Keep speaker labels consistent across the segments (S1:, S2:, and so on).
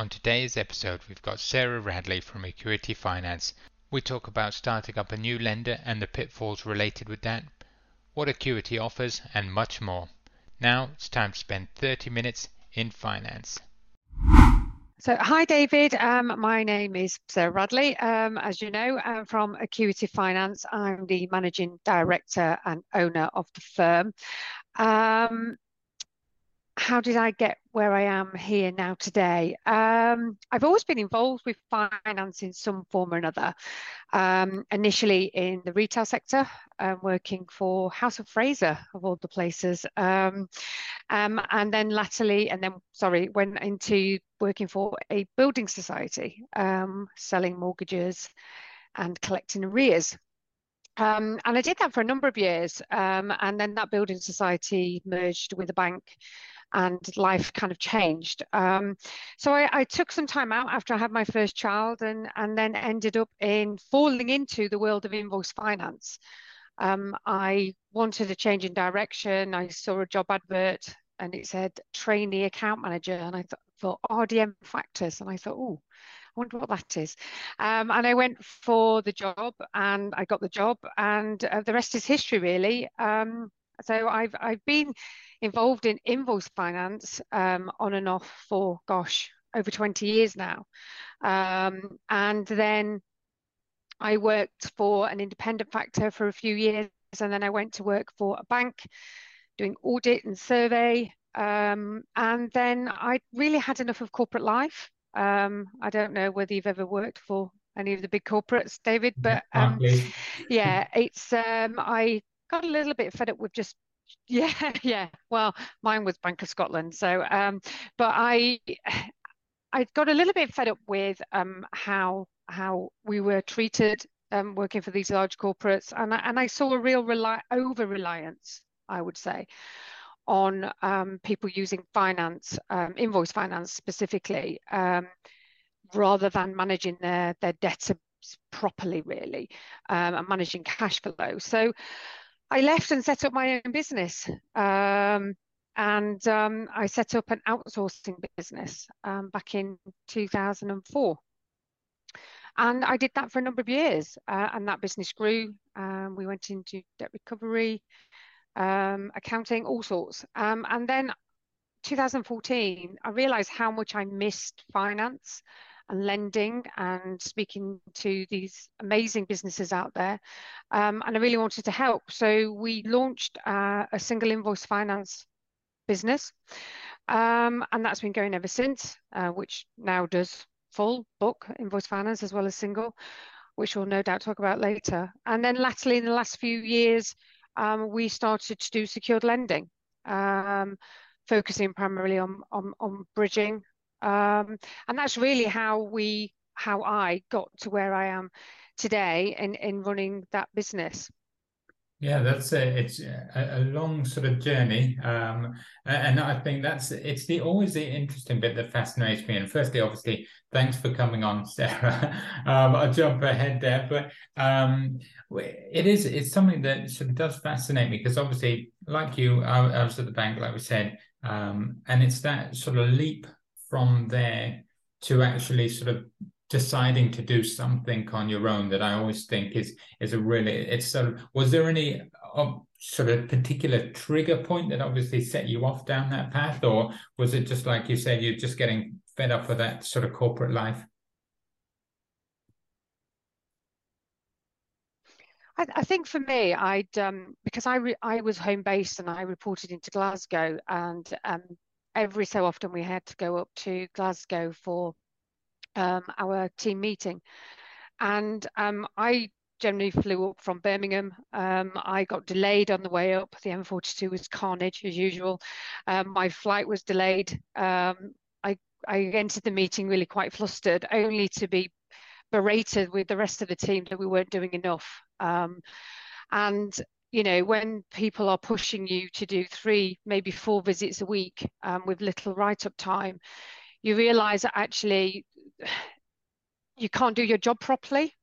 S1: On today's episode, we've got Sarah Radley from Acuity Finance. We talk about starting up a new lender and the pitfalls related with that, what Acuity offers, and much more. Now it's time to spend 30 minutes in finance.
S2: So, hi, David. Um, my name is Sarah Radley. Um, as you know, I'm from Acuity Finance. I'm the managing director and owner of the firm. Um, how did I get where I am here now today? Um, I've always been involved with finance in some form or another. Um, initially in the retail sector, uh, working for House of Fraser, of all the places. Um, um, and then latterly, and then, sorry, went into working for a building society, um, selling mortgages and collecting arrears. Um, and I did that for a number of years. Um, and then that building society merged with a bank and life kind of changed. Um, so I, I, took some time out after I had my first child and, and then ended up in falling into the world of invoice finance. Um, I wanted a change in direction. I saw a job advert and it said trainee account manager and I thought, thought RDM factors and I thought, oh, I wonder what that is. Um, and I went for the job and I got the job and uh, the rest is history really. Um, so I've I've been involved in invoice finance um, on and off for gosh over 20 years now, um, and then I worked for an independent factor for a few years, and then I went to work for a bank doing audit and survey, um, and then I really had enough of corporate life. Um, I don't know whether you've ever worked for any of the big corporates, David, but um, yeah, it's um, I got a little bit fed up with just yeah yeah. Well mine was bank of scotland so um but i i got a little bit fed up with um how how we were treated um working for these large corporates and I, and I saw a real rely over reliance i would say on um, people using finance um, invoice finance specifically um, rather than managing their their debts properly really um, and managing cash flow. So I left and set up my own business. Um, and um, I set up an outsourcing business um, back in 2004. And I did that for a number of years, uh, and that business grew. Um, we went into debt recovery, um, accounting, all sorts. Um, and then 2014, I realized how much I missed finance and lending and speaking to these amazing businesses out there. Um, and I really wanted to help. So we launched uh, a single invoice finance business. Um, and that's been going ever since, uh, which now does full book invoice finance as well as single, which we'll no doubt talk about later. And then latterly in the last few years, um, we started to do secured lending, um, focusing primarily on, on, on bridging um, and that's really how we, how I got to where I am today in, in running that business.
S3: Yeah, that's a, it's a, a long sort of journey, um, and I think that's it's the always the interesting bit that fascinates me. And firstly, obviously, thanks for coming on, Sarah. um, I'll jump ahead there, but um, it is it's something that sort of does fascinate me because obviously, like you, I, I was at the bank, like we said, um, and it's that sort of leap from there to actually sort of deciding to do something on your own that I always think is is a really it's sort of was there any uh, sort of particular trigger point that obviously set you off down that path or was it just like you said you're just getting fed up with that sort of corporate life?
S2: I, I think for me I'd um, because I re- I was home based and I reported into Glasgow and um, every so often we had to go up to Glasgow for um, our team meeting. And um, I generally flew up from Birmingham. Um, I got delayed on the way up. The M42 was carnage as usual. Um, my flight was delayed. Um, I, I entered the meeting really quite flustered, only to be berated with the rest of the team that we weren't doing enough. Um, and you know, when people are pushing you to do three, maybe four visits a week um, with little write up time, you realize that actually you can't do your job properly.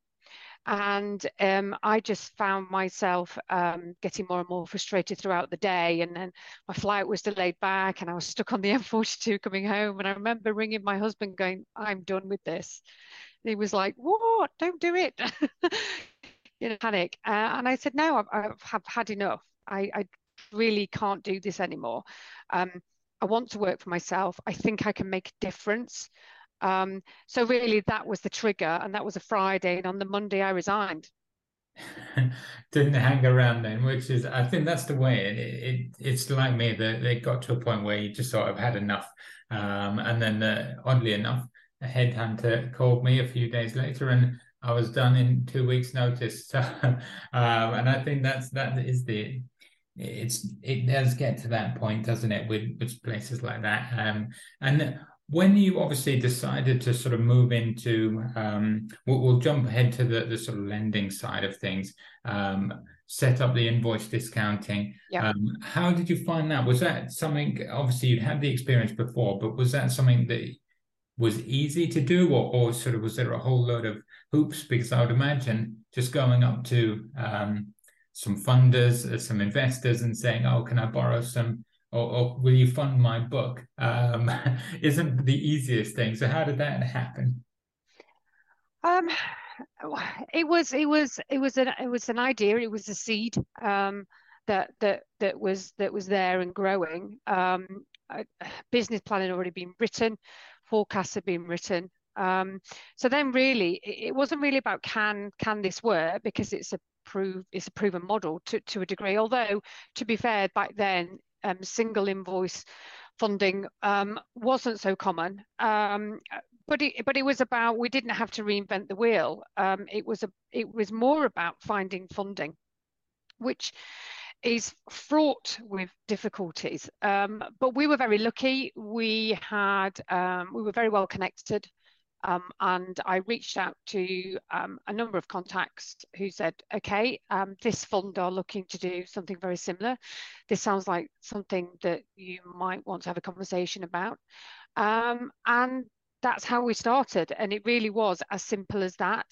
S2: and um, I just found myself um, getting more and more frustrated throughout the day. And then my flight was delayed back, and I was stuck on the M42 coming home. And I remember ringing my husband, going, "I'm done with this." And he was like, "What? Don't do it!" in a panic. Uh, and I said, "No, I've, I've had enough. I, I, really can't do this anymore. Um, I want to work for myself. I think I can make a difference." Um, so really that was the trigger and that was a Friday and on the Monday I resigned.
S3: Didn't hang around then, which is I think that's the way. It, it it's like me that it got to a point where you just sort of had enough. Um, and then uh, oddly enough, a headhunter called me a few days later and I was done in two weeks notice. So um, and I think that's that is the it's it does get to that point, doesn't it, with with places like that. Um, and when you obviously decided to sort of move into, um, we'll, we'll, jump ahead to the, the sort of lending side of things, um, set up the invoice discounting.
S2: Yeah.
S3: Um, how did you find that? Was that something, obviously you'd had the experience before, but was that something that was easy to do or, or sort of was there a whole load of hoops? Because I would imagine just going up to um, some funders, uh, some investors and saying, oh, can I borrow some or, or will you fund my book um, isn't the easiest thing. So how did that happen?
S2: Um, it was it was it was an it was an idea. It was a seed um, that that that was that was there and growing. Um, business plan had already been written, forecasts had been written. Um, so then really it, wasn't really about can can this work because it's a prove it's a proven model to, to a degree although to be fair back then um, single invoice funding um, wasn't so common. Um, but it, but it was about we didn't have to reinvent the wheel. Um, it was a it was more about finding funding, which is fraught with difficulties. Um, but we were very lucky. We had um, we were very well connected um, and I reached out to um, a number of contacts who said, okay, um, this fund are looking to do something very similar. This sounds like something that you might want to have a conversation about. Um, and that's how we started. And it really was as simple as that.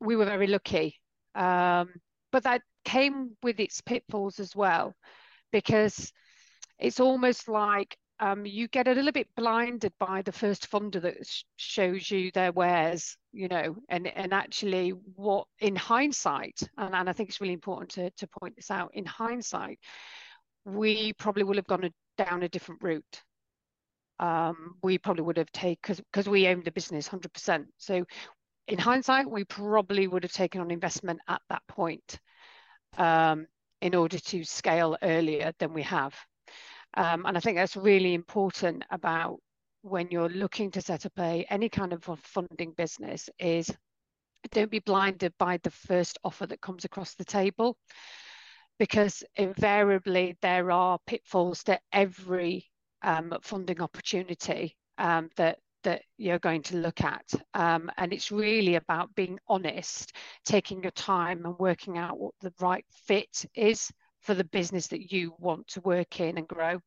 S2: We were very lucky. Um, but that came with its pitfalls as well, because it's almost like um, you get a little bit blinded by the first funder that sh shows you their wares, you know, and and actually what in hindsight, and, and I think it's really important to, to point this out, in hindsight, we probably would have gone a, down a different route. Um, we probably would have taken, because we owned the business 100%. So in hindsight, we probably would have taken on investment at that point um, in order to scale earlier than we have. Um, and I think that's really important about when you're looking to set up a any kind of funding business is don't be blinded by the first offer that comes across the table because invariably there are pitfalls to every um, funding opportunity um, that that you're going to look at um, and it's really about being honest taking your time and working out what the right fit is for the business that you want to work in and grow.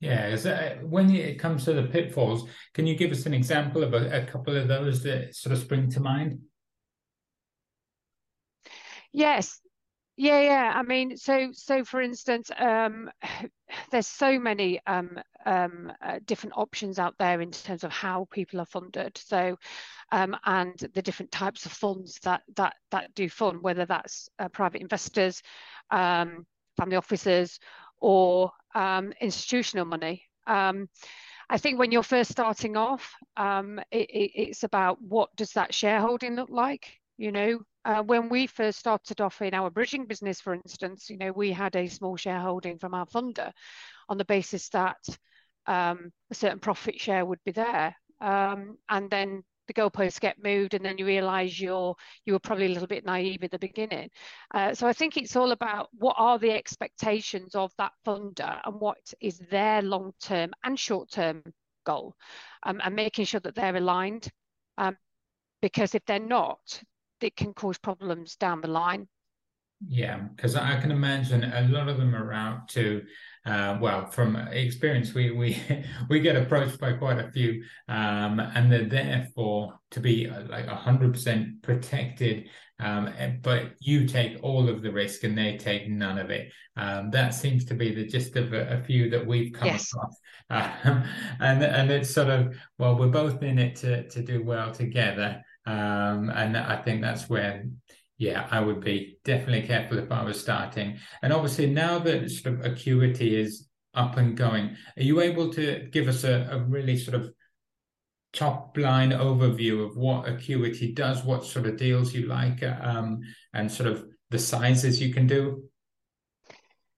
S3: Yeah, that, when it comes to the pitfalls, can you give us an example of a, a couple of those that sort of spring to mind?
S2: Yes, yeah, yeah. I mean, so so for instance, um, there's so many um, um, uh, different options out there in terms of how people are funded. So, um, and the different types of funds that that that do fund, whether that's uh, private investors, um, family offices, or um, institutional money. Um, I think when you're first starting off, um, it, it, it's about what does that shareholding look like? You know, uh, when we first started off in our bridging business, for instance, you know, we had a small shareholding from our funder on the basis that um, a certain profit share would be there. Um, and then the goalposts get moved and then you realize you're you were probably a little bit naive at the beginning. Uh, so i think it's all about what are the expectations of that funder and what is their long term and short term goal um, and making sure that they're aligned. Um, because if they're not it can cause problems down the line
S3: Yeah, because I can imagine a lot of them are out to, uh, well, from experience, we we we get approached by quite a few, um, and they're there for to be uh, like hundred percent protected. Um, but you take all of the risk and they take none of it. Um, that seems to be the gist of a, a few that we've come yes. across, um, and and it's sort of well, we're both in it to to do well together, um, and I think that's where yeah, I would be definitely careful if I was starting. And obviously, now that sort of Acuity is up and going, are you able to give us a, a really sort of top line overview of what Acuity does, what sort of deals you like, um, and sort of the sizes you can do?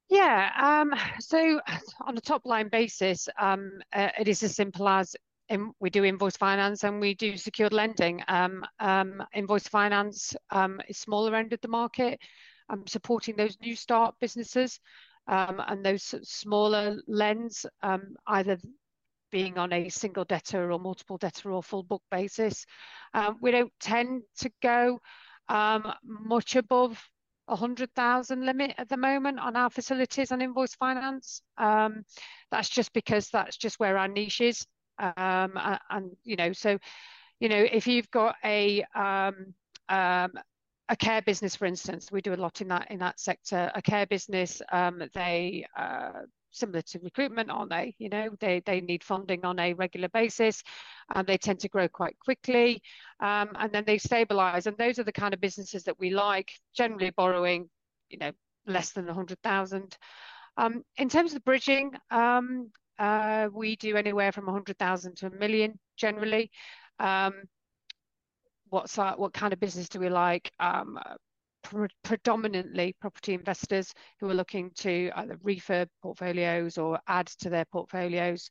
S2: Yeah, um, so on a top line basis, um, uh, it is as simple as in, we do invoice finance and we do secured lending. Um, um, invoice finance um, is smaller end of the market. I'm supporting those new start businesses um, and those smaller lends, um, either being on a single debtor or multiple debtor or full book basis. Um, we don't tend to go much above 100,000 limit at the moment on our facilities on invoice finance. that's just because that's just where our niche is um, and, you know so you know if you've got a um, um, a care business for instance we do a lot in that in that sector. A care business um, they uh, similar to recruitment aren't they? You know they they need funding on a regular basis and they tend to grow quite quickly um, and then they stabilize. And those are the kind of businesses that we like generally borrowing you know less than 100,000 um, in terms of the bridging, um, uh, we do anywhere from 100,000 to a million generally. Um, what's that? What kind of business do we like? Um, pre predominantly property investors who are looking to either refurb portfolios or add to their portfolios.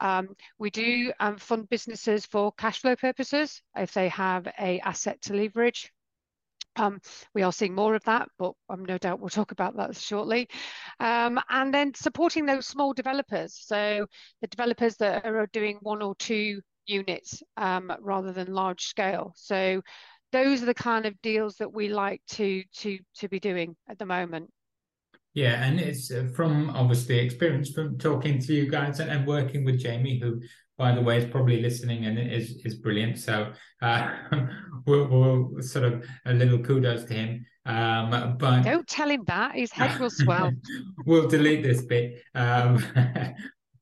S2: Um, we do um, fund businesses for cash flow purposes if they have a asset to leverage um, we are seeing more of that, but um, no doubt we'll talk about that shortly. Um, and then supporting those small developers. So the developers that are doing one or two units um, rather than large scale. So those are the kind of deals that we like to to to be doing at the moment.
S3: Yeah, and it's uh, from obviously experience from talking to you guys and, and working with Jamie, who by the way, is probably listening and is is brilliant. So uh, we'll, we'll, sort of a little kudos to him. Um, but
S2: don't tell him that his head will swell.
S3: we'll delete this bit. Um,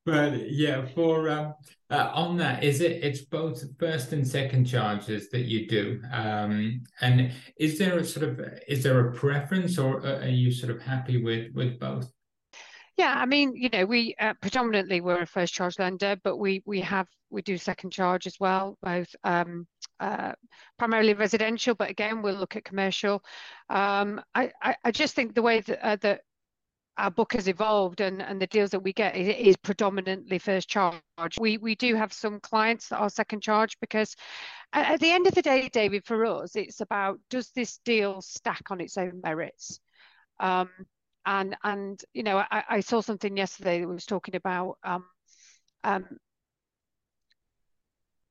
S3: but yeah, for um, uh, on that, is it? It's both first and second charges that you do. Um, and is there a sort of is there a preference, or uh, are you sort of happy with with both?
S2: Yeah, I mean, you know, we uh, predominantly we're a first charge lender, but we we have we do second charge as well, both um, uh, primarily residential, but again we'll look at commercial. Um, I, I, I just think the way that uh, that our book has evolved and, and the deals that we get is, is, predominantly first charge. We we do have some clients that are second charge because at, the end of the day, David, for us, it's about does this deal stack on its own merits? Um, and and you know I, I saw something yesterday that was talking about um, um,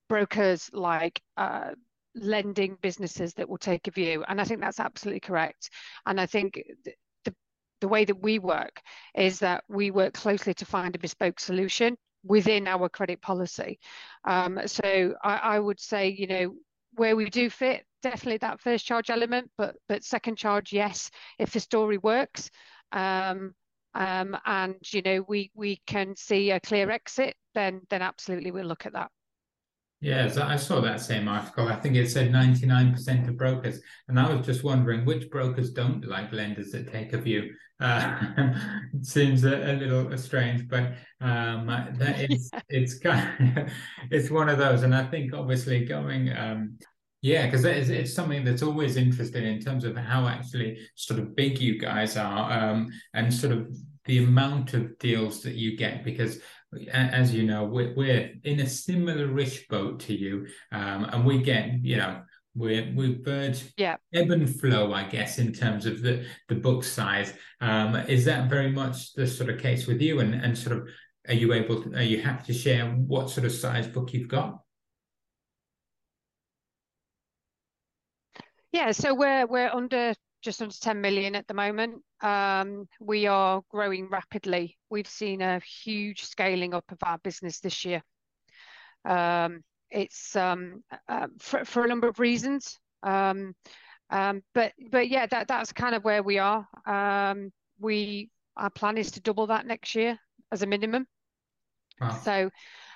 S2: brokers like uh, lending businesses that will take a view. And I think that's absolutely correct. And I think the the way that we work is that we work closely to find a bespoke solution within our credit policy. Um, so I, I would say you know where we do fit definitely that first charge element but but second charge yes if the story works um, um, and you know we we can see a clear exit, then then absolutely we'll look at that.
S3: Yes, I saw that same article. I think it said 99% of brokers. And I was just wondering which brokers don't like lenders that take a view. Uh, it seems a, a little strange, but um, that is, it's kind of, it's one of those. And I think obviously going um, yeah, because it's, it's something that's always interesting in terms of how actually sort of big you guys are um, and sort of the amount of deals that you get. Because as you know, we're, we're in a similar rich boat to you, um, and we get, you know, we're we bird
S2: yeah.
S3: ebb and flow, I guess, in terms of the the book size. Um, is that very much the sort of case with you? And and sort of are you able to, are you happy to share what sort of size book you've got?
S2: Yeah, so we're we're under just under 10 million at the moment. Um, we are growing rapidly. We've seen a huge scaling up of our business this year. Um, it's um, uh, for a number of reasons. But yeah, that's kind of where we are. Our plan is to double that next year as a minimum.
S3: Wow.
S2: So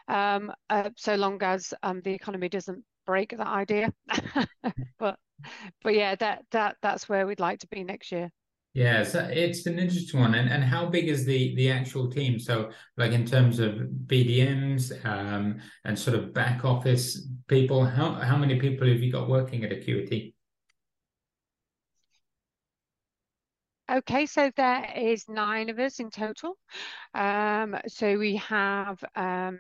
S2: uh, long as the economy doesn't break that idea. But but yeah, that that that's where we'd like to be next year.
S3: Yeah, so it's an interesting one. And and how big is the the actual team? So, like, in terms of BDMs, um, and sort of back office people, how many people have you got working at Acuity?
S2: Okay, so there is nine of us in total. Um, so we have um,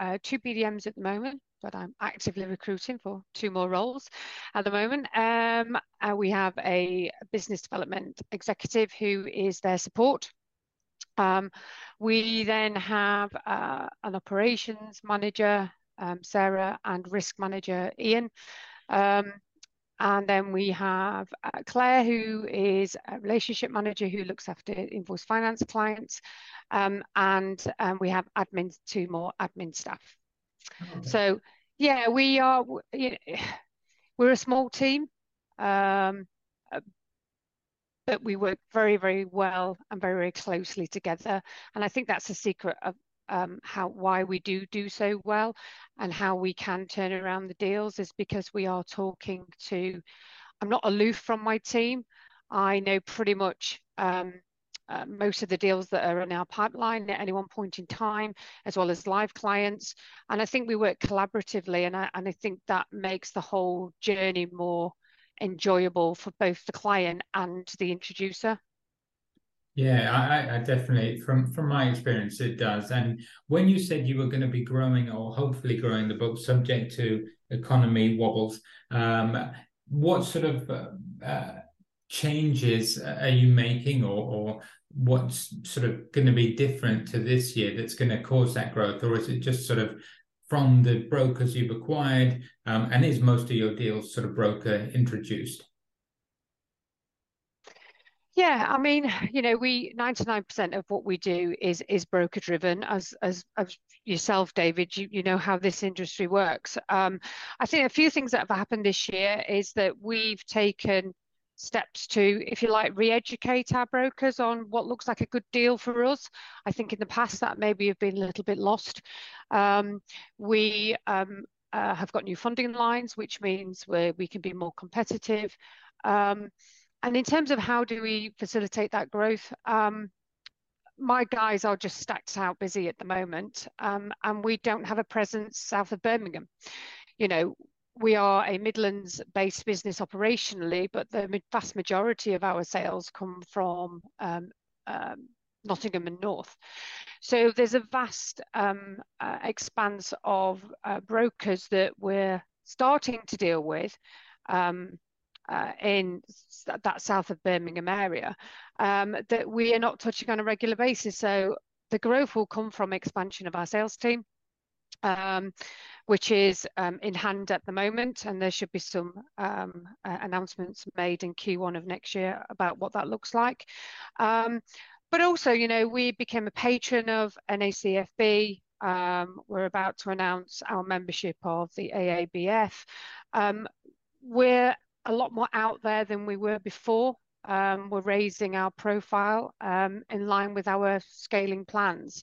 S2: uh, two BDMs at the moment, but I'm actively recruiting for two more roles at the moment. Um, uh, we have a business development executive who is their support. Um, we then have uh, an operations manager, um, Sarah, and risk manager, Ian. And then we have uh, Claire, who is a relationship manager who looks after invoice finance clients. And we have admins, two more admin staff.
S3: Okay.
S2: So yeah, we are, we're a small team, um, uh, but we work very, very well and very, very closely together. And I think that's the secret of um, how why we do so well and how we can turn around the deals, is because we are talking to... I'm not aloof from my team. I know pretty much um, Uh, most of the deals that are in our pipeline at any one point in time, as well as live clients, and I think we work collaboratively, and I think that makes the whole journey more enjoyable for both the client and the introducer.
S3: Yeah, I definitely, from my experience, it does. And when you said you were gonna be growing or hopefully growing the book subject to economy wobbles, um, what sort of uh, uh, changes are you making or what's sort of gonna be different to this year that's gonna cause that growth? Or is it just sort of from the brokers you've acquired, um, and is most of your deals sort of broker introduced?
S2: Yeah, I mean, you know, we 99% of what we do is is broker driven. As as yourself, David, you know how this industry works. Um, I think a few things that have happened this year is that we've taken steps to, if you like, re-educate our brokers on what looks like a good deal for us. I think in the past, that maybe have been a little bit lost. Um, we um, uh, have got new funding lines, which means we we can be more competitive. Um, and in terms of how do we facilitate that growth, my guys are just stacked out busy at the moment. And we don't have a presence south of Birmingham. You know, we are a Midlands-based business operationally, but the vast majority of our sales come from um, um, Nottingham and North. So there's a vast um, uh, expanse of uh, brokers that we're starting to deal with uh, in that south of Birmingham area that we are not touching on a regular basis. So the growth will come from expansion of our sales team, Um, which is um, in hand at the moment, and there should be some um, uh, announcements made in Q1 of next year about what that looks like. But also, you know, we became a patron of NACFB. We're about to announce our membership of the AABF. We're a lot more out there than we were before. We're raising our profile in line with our scaling plans.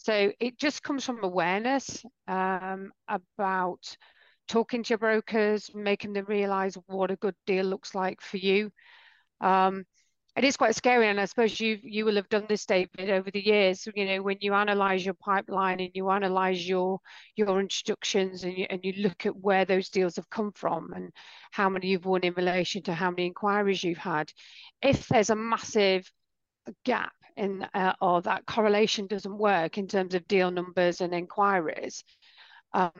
S2: So it just comes from awareness um, about talking to your brokers, making them realize what a good deal looks like for you. Um, it is quite scary, and I suppose you you will have done this, David, over the years. You know, when you analyze your pipeline and you analyze your your introductions, and you, and you look at where those deals have come from and how many you've won in relation to how many inquiries you've had. If there's a massive gap in uh, or that correlation doesn't work in terms of deal numbers and inquiries, um,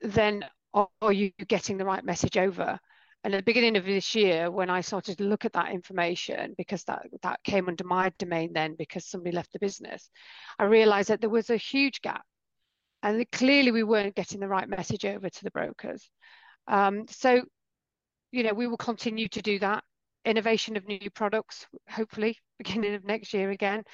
S2: then are you getting the right message over? And at the beginning of this year, when I started to look at that information, because that came under my domain then, because somebody left the business, I realized that there was a huge gap, and clearly we weren't getting the right message over to the brokers. Um, so, you know, we will continue to do that. innovation of new products, hopefully beginning of next year again.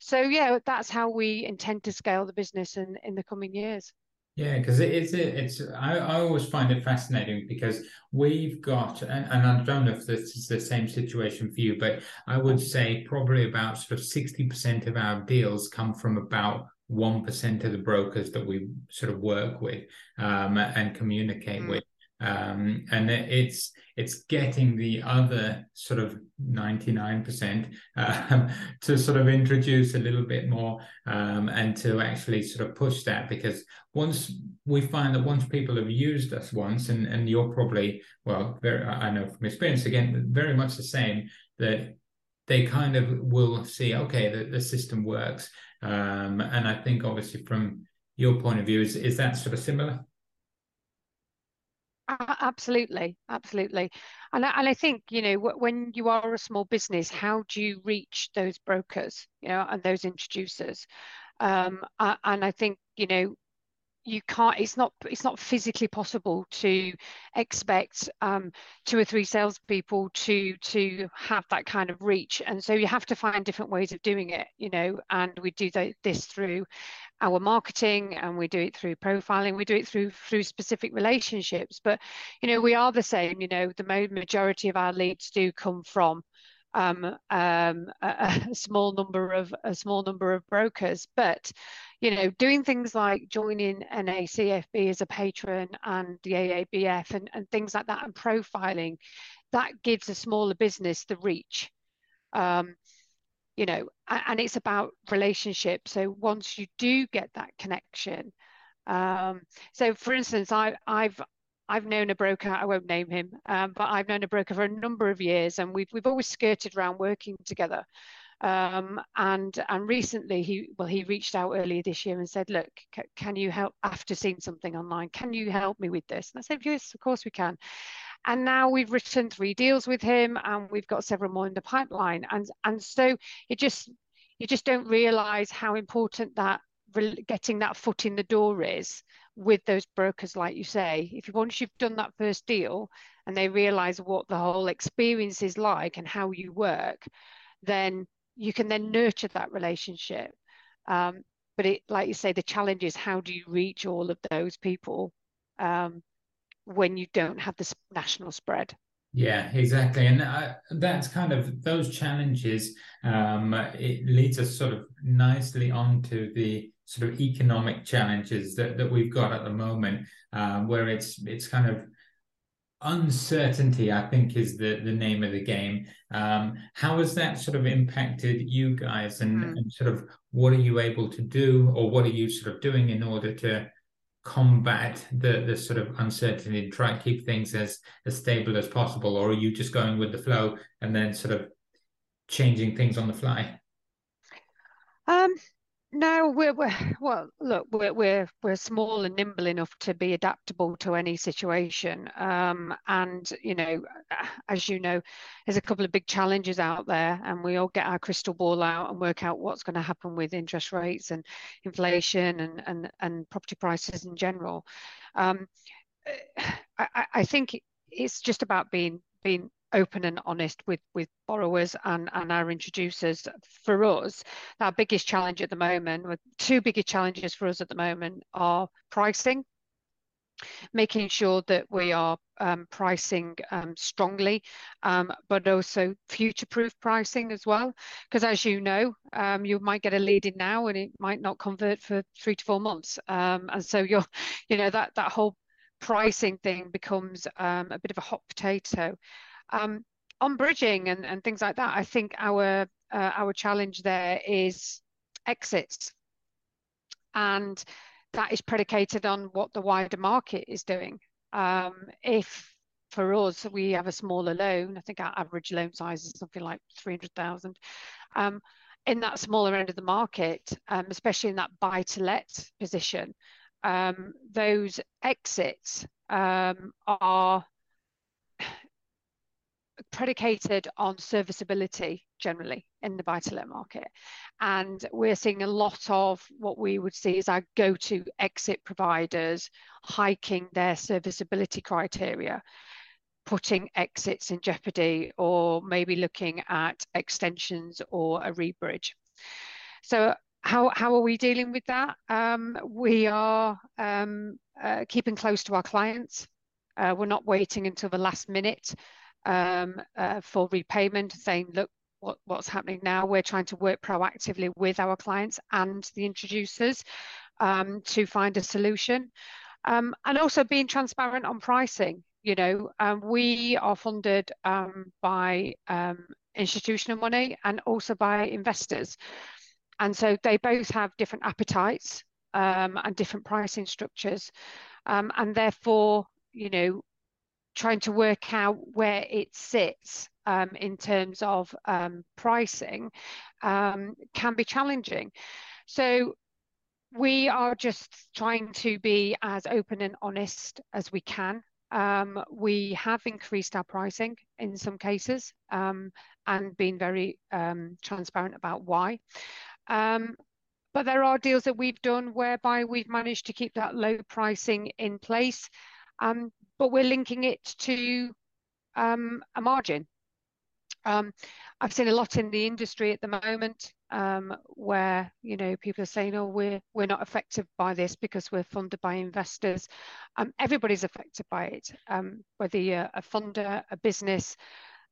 S2: So yeah, that's how we intend to scale the business in, in the coming years.
S3: Yeah, because it, it's it's I, I always find it fascinating because we've got and, and I don't know if this is the same situation for you, but I would say probably about sort of sixty percent of our deals come from about one percent of the brokers that we sort of work with um, and communicate mm. with um, and it's it's getting the other sort of 99% um, to sort of introduce a little bit more um, and to actually sort of push that. Because once we find that once people have used us once and and you're probably well very I know from experience again very much the same that they kind of will see okay the, the system works. Um, and I think obviously from your point of view is is that sort of similar
S2: Absolutely, absolutely, and I, and I think you know when you are a small business, how do you reach those brokers, you know, and those introducers? Um, and I think you know you can't it's not it's not physically possible to expect um, two or three salespeople to to have that kind of reach and so you have to find different ways of doing it you know and we do this through our marketing and we do it through profiling we do it through through specific relationships but you know we are the same you know the majority of our leads do come from um, um, a, a, small number of a small number of brokers. But you know, doing things like joining NACFB as a patron and the AABF and, and things like that, and profiling, that gives a smaller business the reach. Um, you know, and it's about relationship. So once you do get that connection, um, so for instance, I, I've I've known a broker, I won't name him, um, but I've known a broker for a number of years and we've, we've always skirted around working together. Um, and and recently he well he reached out earlier this year and said look can you help after seeing something online can you help me with this and I said yes of course we can and now we've written three deals with him and we've got several more in the pipeline and and so it just you just don't realize how important that getting that foot in the door is with those brokers, like you say. If you, once you've done that first deal and they realize what the whole experience is like and how you work, then you can then nurture that relationship. Um, but it, like you say, the challenge is how do you reach all of those people um, when you don't have this national spread?
S3: Yeah, exactly, and uh, that's kind of those challenges. Um, it leads us sort of nicely onto the sort of economic challenges that, that we've got at the moment, um, where it's it's kind of uncertainty. I think is the the name of the game. Um, how has that sort of impacted you guys, and, mm. and sort of what are you able to do, or what are you sort of doing in order to combat the the sort of uncertainty try and keep things as as stable as possible, or are you just going with the flow and then sort of changing things on the fly?
S2: Um, no, we're, we're well. Look, we're we're we're small and nimble enough to be adaptable to any situation. Um, and you know, as you know, there's a couple of big challenges out there, and we all get our crystal ball out and work out what's going to happen with interest rates and inflation and and and property prices in general. Um, I, I think it's just about being being open and honest with with borrowers and and our introducers for us our biggest challenge at the moment two biggest challenges for us at the moment are pricing making sure that we are um, pricing um, strongly, um, but also future-proof pricing as well. Because as you know, um, you might get a lead in now and it might not convert for three to four months, um, and so you're, you know, that that whole pricing thing becomes um, a bit of a hot potato. Um, on bridging and, and things like that, I think our uh, our challenge there is exits, and that is predicated on what the wider market is doing. Um, if for us we have a smaller loan, I think our average loan size is something like three hundred thousand. Um, in that smaller end of the market, um, especially in that buy to let position, um, those exits um, are predicated on serviceability generally in the buy-to-let market. And we're seeing a lot of what we would see as our go-to exit providers hiking their serviceability criteria. putting exits in jeopardy or maybe looking at extensions or a rebridge. So how, how are we dealing with that? Um, we are um, uh, keeping close to our clients. Uh, we're not waiting until the last minute um, uh, for repayment, saying, look, what, what's happening now? We're trying to work proactively with our clients and the introducers um, to find a solution. Um, and also being transparent on pricing. You know, um, we are funded um, by um, institutional money and also by investors. And so they both have different appetites um, and different pricing structures. Um, and therefore, you know, trying to work out where it sits um, in terms of um, pricing um, can be challenging. So we are just trying to be as open and honest as we can. Um, we have increased our pricing in some cases um, and been very transparent about why. But there are deals that we've done whereby we've managed to keep that low pricing in place, um, but we're linking it to um, a margin. Um, I've seen a lot in the industry at the moment um, where you know people are saying, "Oh, we're we're not affected by this because we're funded by investors." Um, everybody's affected by it, um, whether you're a funder, a business,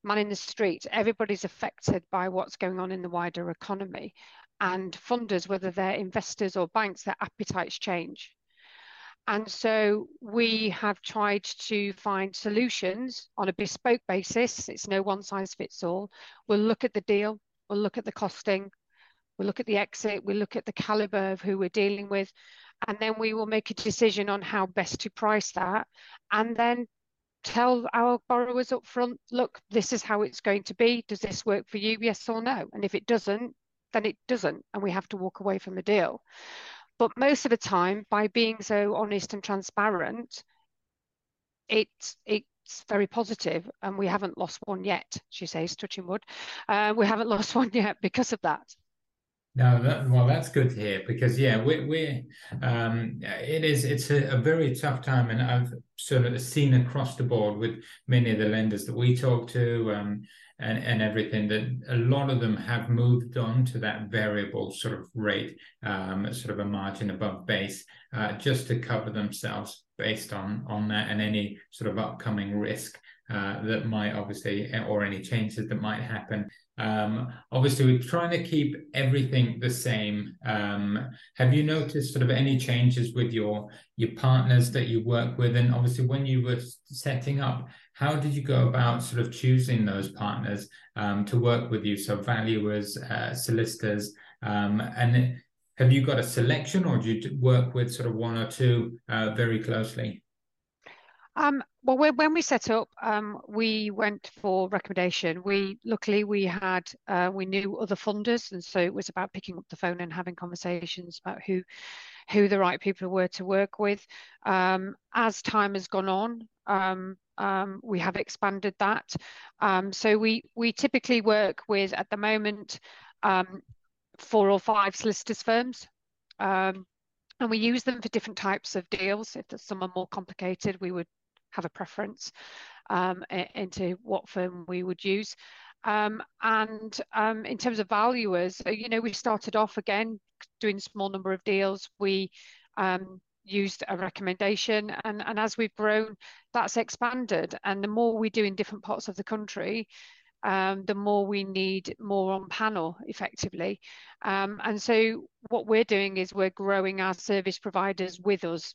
S2: man in the street. Everybody's affected by what's going on in the wider economy, and funders, whether they're investors or banks, their appetites change. And so we have tried to find solutions on a bespoke basis. It's no one size fits all. We'll look at the deal, we'll look at the costing, we'll look at the exit, we'll look at the caliber of who we're dealing with, and then we will make a decision on how best to price that. And then tell our borrowers up front, look, this is how it's going to be. Does this work for you? Yes or no? And if it doesn't, then it doesn't, and we have to walk away from the deal. But most of the time, by being so honest and transparent, it's it's very positive, and we haven't lost one yet. She says, touching wood, uh, we haven't lost one yet because of that.
S3: No, that, well, that's good to hear because yeah, we we um, it is it's a, a, very tough time, and I've sort of seen across the board with many of the lenders that we talk to, um, and and everything that a lot of them have moved on to that variable sort of rate, um, sort of a margin above base, uh, just to cover themselves based on on that and any sort of upcoming risk uh, that might obviously or any changes that might happen um, obviously, we're trying to keep everything the same. Um, have you noticed sort of any changes with your your partners that you work with? And obviously, when you were setting up, how did you go about sort of choosing those partners um, to work with you? So, valuers, uh, solicitors, um, and have you got a selection, or do you work with sort of one or two uh, very closely?
S2: Um, well, when we set up, um, we went for recommendation. We luckily we had uh, we knew other funders, and so it was about picking up the phone and having conversations about who who the right people were to work with. Um, as time has gone on, um, um, we have expanded that. Um, so we we typically work with at the moment um, four or five solicitors firms. Um, and we use them for different types of deals. If some are more complicated, we would have a preference into what firm we would use. Um, and um, in terms of valuers, uh, you know, we started off again doing a small number of deals. We um, used a recommendation, and, and as we've grown, that's expanded. And the more we do in different parts of the country, um, the more we need more on panel effectively. Um, and so what we're doing is we're growing our service providers with us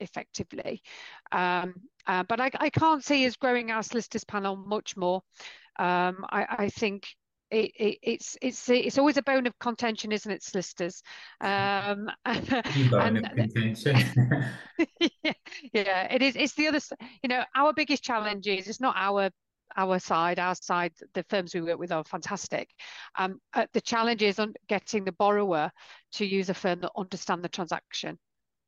S2: effectively. Um, uh, but I, I, can't see us growing our solicitors panel much more. Um, I, I, think it, it, it's it's it's always a bone of contention, isn't it, solicitors? Um,
S3: bone of contention.
S2: yeah, yeah, it is. It's the other. You know, our biggest challenge is it's not our our side, our side, the firms we work with are fantastic. Um, uh, the challenge is on getting the borrower to use a firm that understand the transaction.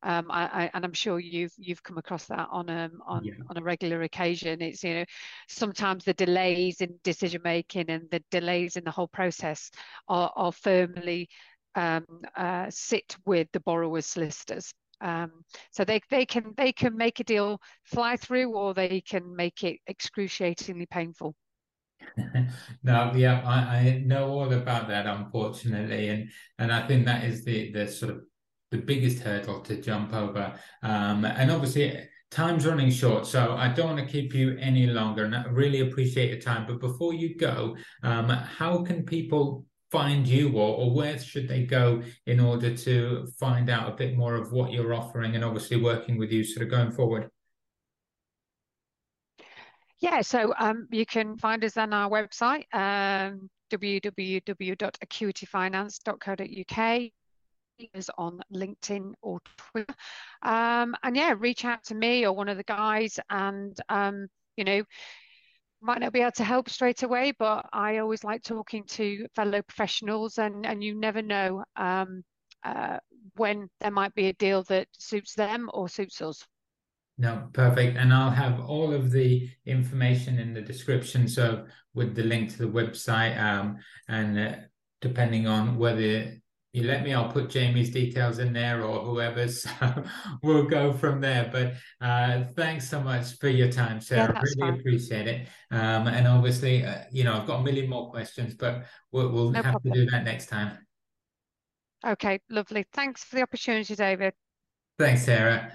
S2: Um, I, I, and I'm sure you've you've come across that on a um, on yeah. on a regular occasion. It's you know sometimes the delays in decision making and the delays in the whole process are, are firmly um, uh, sit with the borrower's solicitors. Um, so they they can they can make a deal fly through, or they can make it excruciatingly painful.
S3: no, yeah, I, I know all about that, unfortunately, and and I think that is the the sort of the biggest hurdle to jump over. Um, and obviously, time's running short, so I don't want to keep you any longer. And I really appreciate your time. But before you go, um, how can people find you, or, or where should they go in order to find out a bit more of what you're offering, and obviously working with you, sort of going forward?
S2: Yeah, so um, you can find us on our website, um, www.acuityfinance.co.uk is on LinkedIn or Twitter. Um, and yeah, reach out to me or one of the guys and, um, you know, might not be able to help straight away, but I always like talking to fellow professionals and, and you never know um, uh, when there might be a deal that suits them or suits us.
S3: No, perfect. And I'll have all of the information in the description. So with the link to the website, um, and uh, depending on whether you let me, I'll put Jamie's details in there or whoever's. So we'll go from there. But uh, thanks so much for your time, Sarah.
S2: Yeah,
S3: really
S2: fine.
S3: appreciate it. Um, and obviously, uh, you know, I've got a million more questions, but we'll, we'll
S2: No
S3: have
S2: problem.
S3: to do that next time.
S2: Okay, lovely. Thanks for the opportunity, David.
S3: Thanks, Sarah.